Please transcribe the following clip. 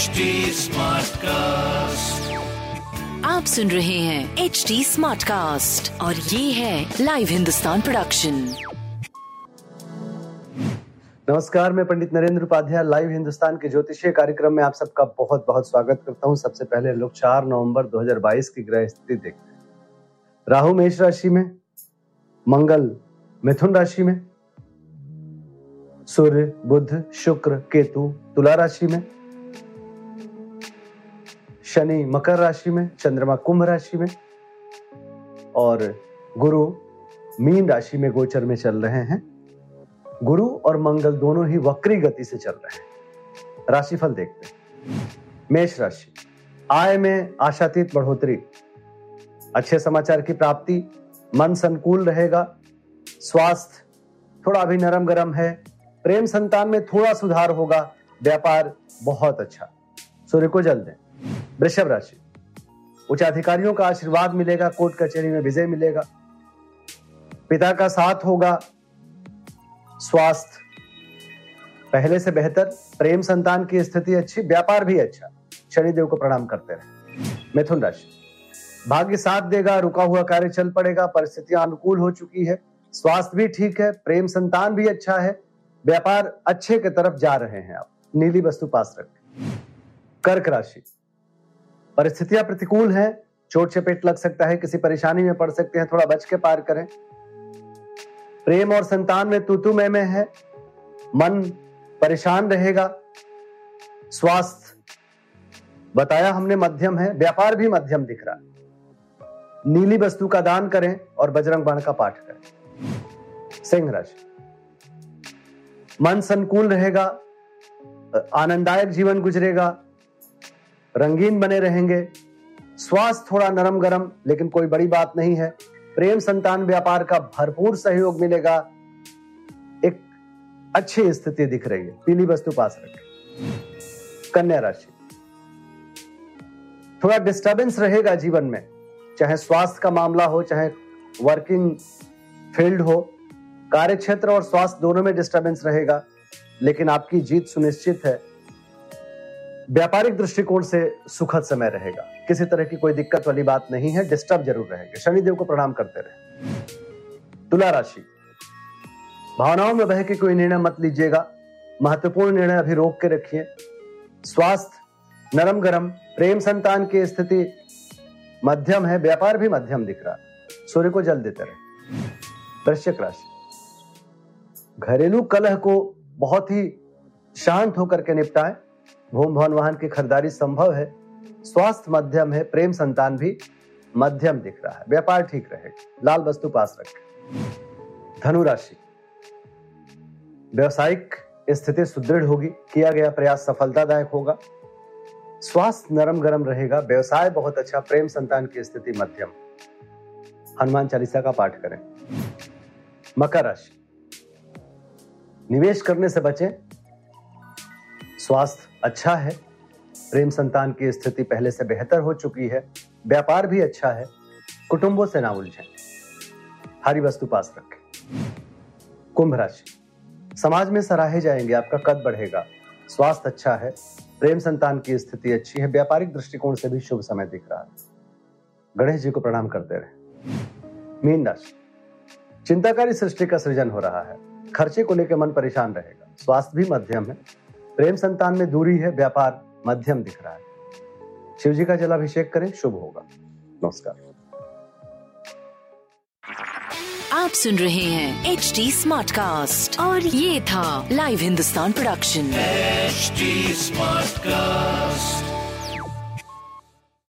HD Smartcast. आप सुन रहे हैं एच डी स्मार्ट कास्ट और ये है लाइव हिंदुस्तान प्रोडक्शन नमस्कार मैं पंडित नरेंद्र उपाध्याय लाइव हिंदुस्तान के ज्योतिषीय कार्यक्रम में आप सबका बहुत बहुत स्वागत करता हूँ। सबसे पहले लोग 4 नवंबर 2022 की ग्रह स्थिति देखते हैं। राहु मेष राशि में मंगल मिथुन राशि में सूर्य बुध शुक्र केतु तुला राशि में शनि मकर राशि में, चंद्रमा कुंभ राशि में और गुरु मीन राशि में गोचर में चल रहे हैं। गुरु और मंगल दोनों ही वक्री गति से चल रहे हैं। राशिफल देखते हैं। मेष राशि, आय में आशातीत बढ़ोतरी। अच्छे समाचार की प्राप्ति, मन संकुल रहेगा। स्वास्थ्य थोड़ा अभी नरम गरम है। प्रेम संतान में थोड़ा सुधार होगा। व्यापार बहुत अच्छा। सूर्य को जल दें। वृषभ राशि। उच्च अधिकारियों का आशीर्वाद मिलेगा, कोर्ट कचहरी में विजय मिलेगा। पिता का साथ होगा। स्वास्थ्य पहले से बेहतर, प्रेम संतान की स्थिति अच्छी, व्यापार भी अच्छा। शनिदेव को प्रणाम करते रहे। मिथुन राशि। भाग्य साथ देगा, रुका हुआ कार्य चल पड़ेगा, परिस्थितियाँ अनुकूल हो चुकी है। स्वास्थ्य भी ठीक है, प्रेम संतान भी अच्छा है। व्यापार अच्छे के तरफ़ जा रहे हैं आप। नीली वस्तु पास रखें। कर्क राशि। परिस्थितियाँ प्रतिकूल हैं चोट चपेट लग सकता है किसी परेशानी में पड़ सकते हैं थोड़ा बच के पार करें। प्रेम और संतान में तूतु में, में है मन परेशान रहेगा। स्वास्थ्य बताया हमने मध्यम है व्यापार भी मध्यम दिख रहा है। नीली वस्तु का दान करें और बजरंग बाण का पाठ करें। सिंह राशि मन संकुल रहेगा आनंददायक जीवन गुजरेगा रंगीन बने रहेंगे। स्वास्थ्य थोड़ा नरम गरम लेकिन कोई बड़ी बात नहीं है। प्रेम संतान व्यापार का भरपूर सहयोग मिलेगा। एक अच्छी स्थिति दिख रही है। पीली वस्तु पास रखें। कन्या राशि। थोड़ा डिस्टरबेंस रहेगा जीवन में। चाहे स्वास्थ्य का मामला हो, चाहे वर्किंग फ़ील्ड हो कार्य क्षेत्र और स्वास्थ्य दोनों में डिस्टरबेंस रहेगा। लेकिन आपकी जीत सुनिश्चित है। व्यापारिक दृष्टिकोण से सुखद समय रहेगा। किसी तरह की कोई दिक्कत वाली बात नहीं है डिस्टर्ब ज़रूर रहेगा। शनिदेव को प्रणाम करते रहे। तुला राशि। भावनाओं में बह के कोई निर्णय मत लीजिएगा। महत्वपूर्ण निर्णय अभी रोक के रखिए। स्वास्थ्य नरम गरम प्रेम संतान की स्थिति मध्यम है, व्यापार भी मध्यम दिख रहा सूर्य को जल देते रहे। वृश्चिक राशि। घरेलू कलह को बहुत ही शांत होकर के निपटाएँ। भूम भवन वाहन की खरीदारी संभव है। स्वास्थ्य मध्यम है, प्रेम संतान भी मध्यम दिख रहा है। व्यापार ठीक रहेगा। लाल वस्तु पास रखें। धनु राशि व्यवसायिक स्थिति सुदृढ़ होगी। किया गया प्रयास सफलतादायक होगा। स्वास्थ्य नरम गरम रहेगा। व्यवसाय बहुत अच्छा प्रेम संतान की स्थिति मध्यम। हनुमान चालीसा का पाठ करें। मकर राशि। निवेश करने से बचें। स्वास्थ्य अच्छा है, प्रेम संतान की स्थिति पहले से बेहतर हो चुकी है, व्यापार भी अच्छा है, कुटुंबों से ना उलझें। हरी वस्तु पास रखें। कुंभ राशि। समाज में सराहे जाएँगे, आपका कद बढ़ेगा। स्वास्थ्य अच्छा है, प्रेम संतान की स्थिति अच्छी है, व्यापारिक दृष्टिकोण से भी शुभ समय दिख रहा है। गणेश जी को प्रणाम करते रहे। मीन राशि। चिंताकारी सृष्टि का सृजन हो रहा है। खर्चे को लेकर मन परेशान रहेगा। स्वास्थ्य भी मध्यम है प्रेम संतान में दूरी है व्यापार मध्यम दिख रहा है। शिव जी का जलाभिषेक करें शुभ होगा। नमस्कार। आप सुन रहे हैं एच डी स्मार्ट कास्ट और ये था live Hindustan production smart Smartcast.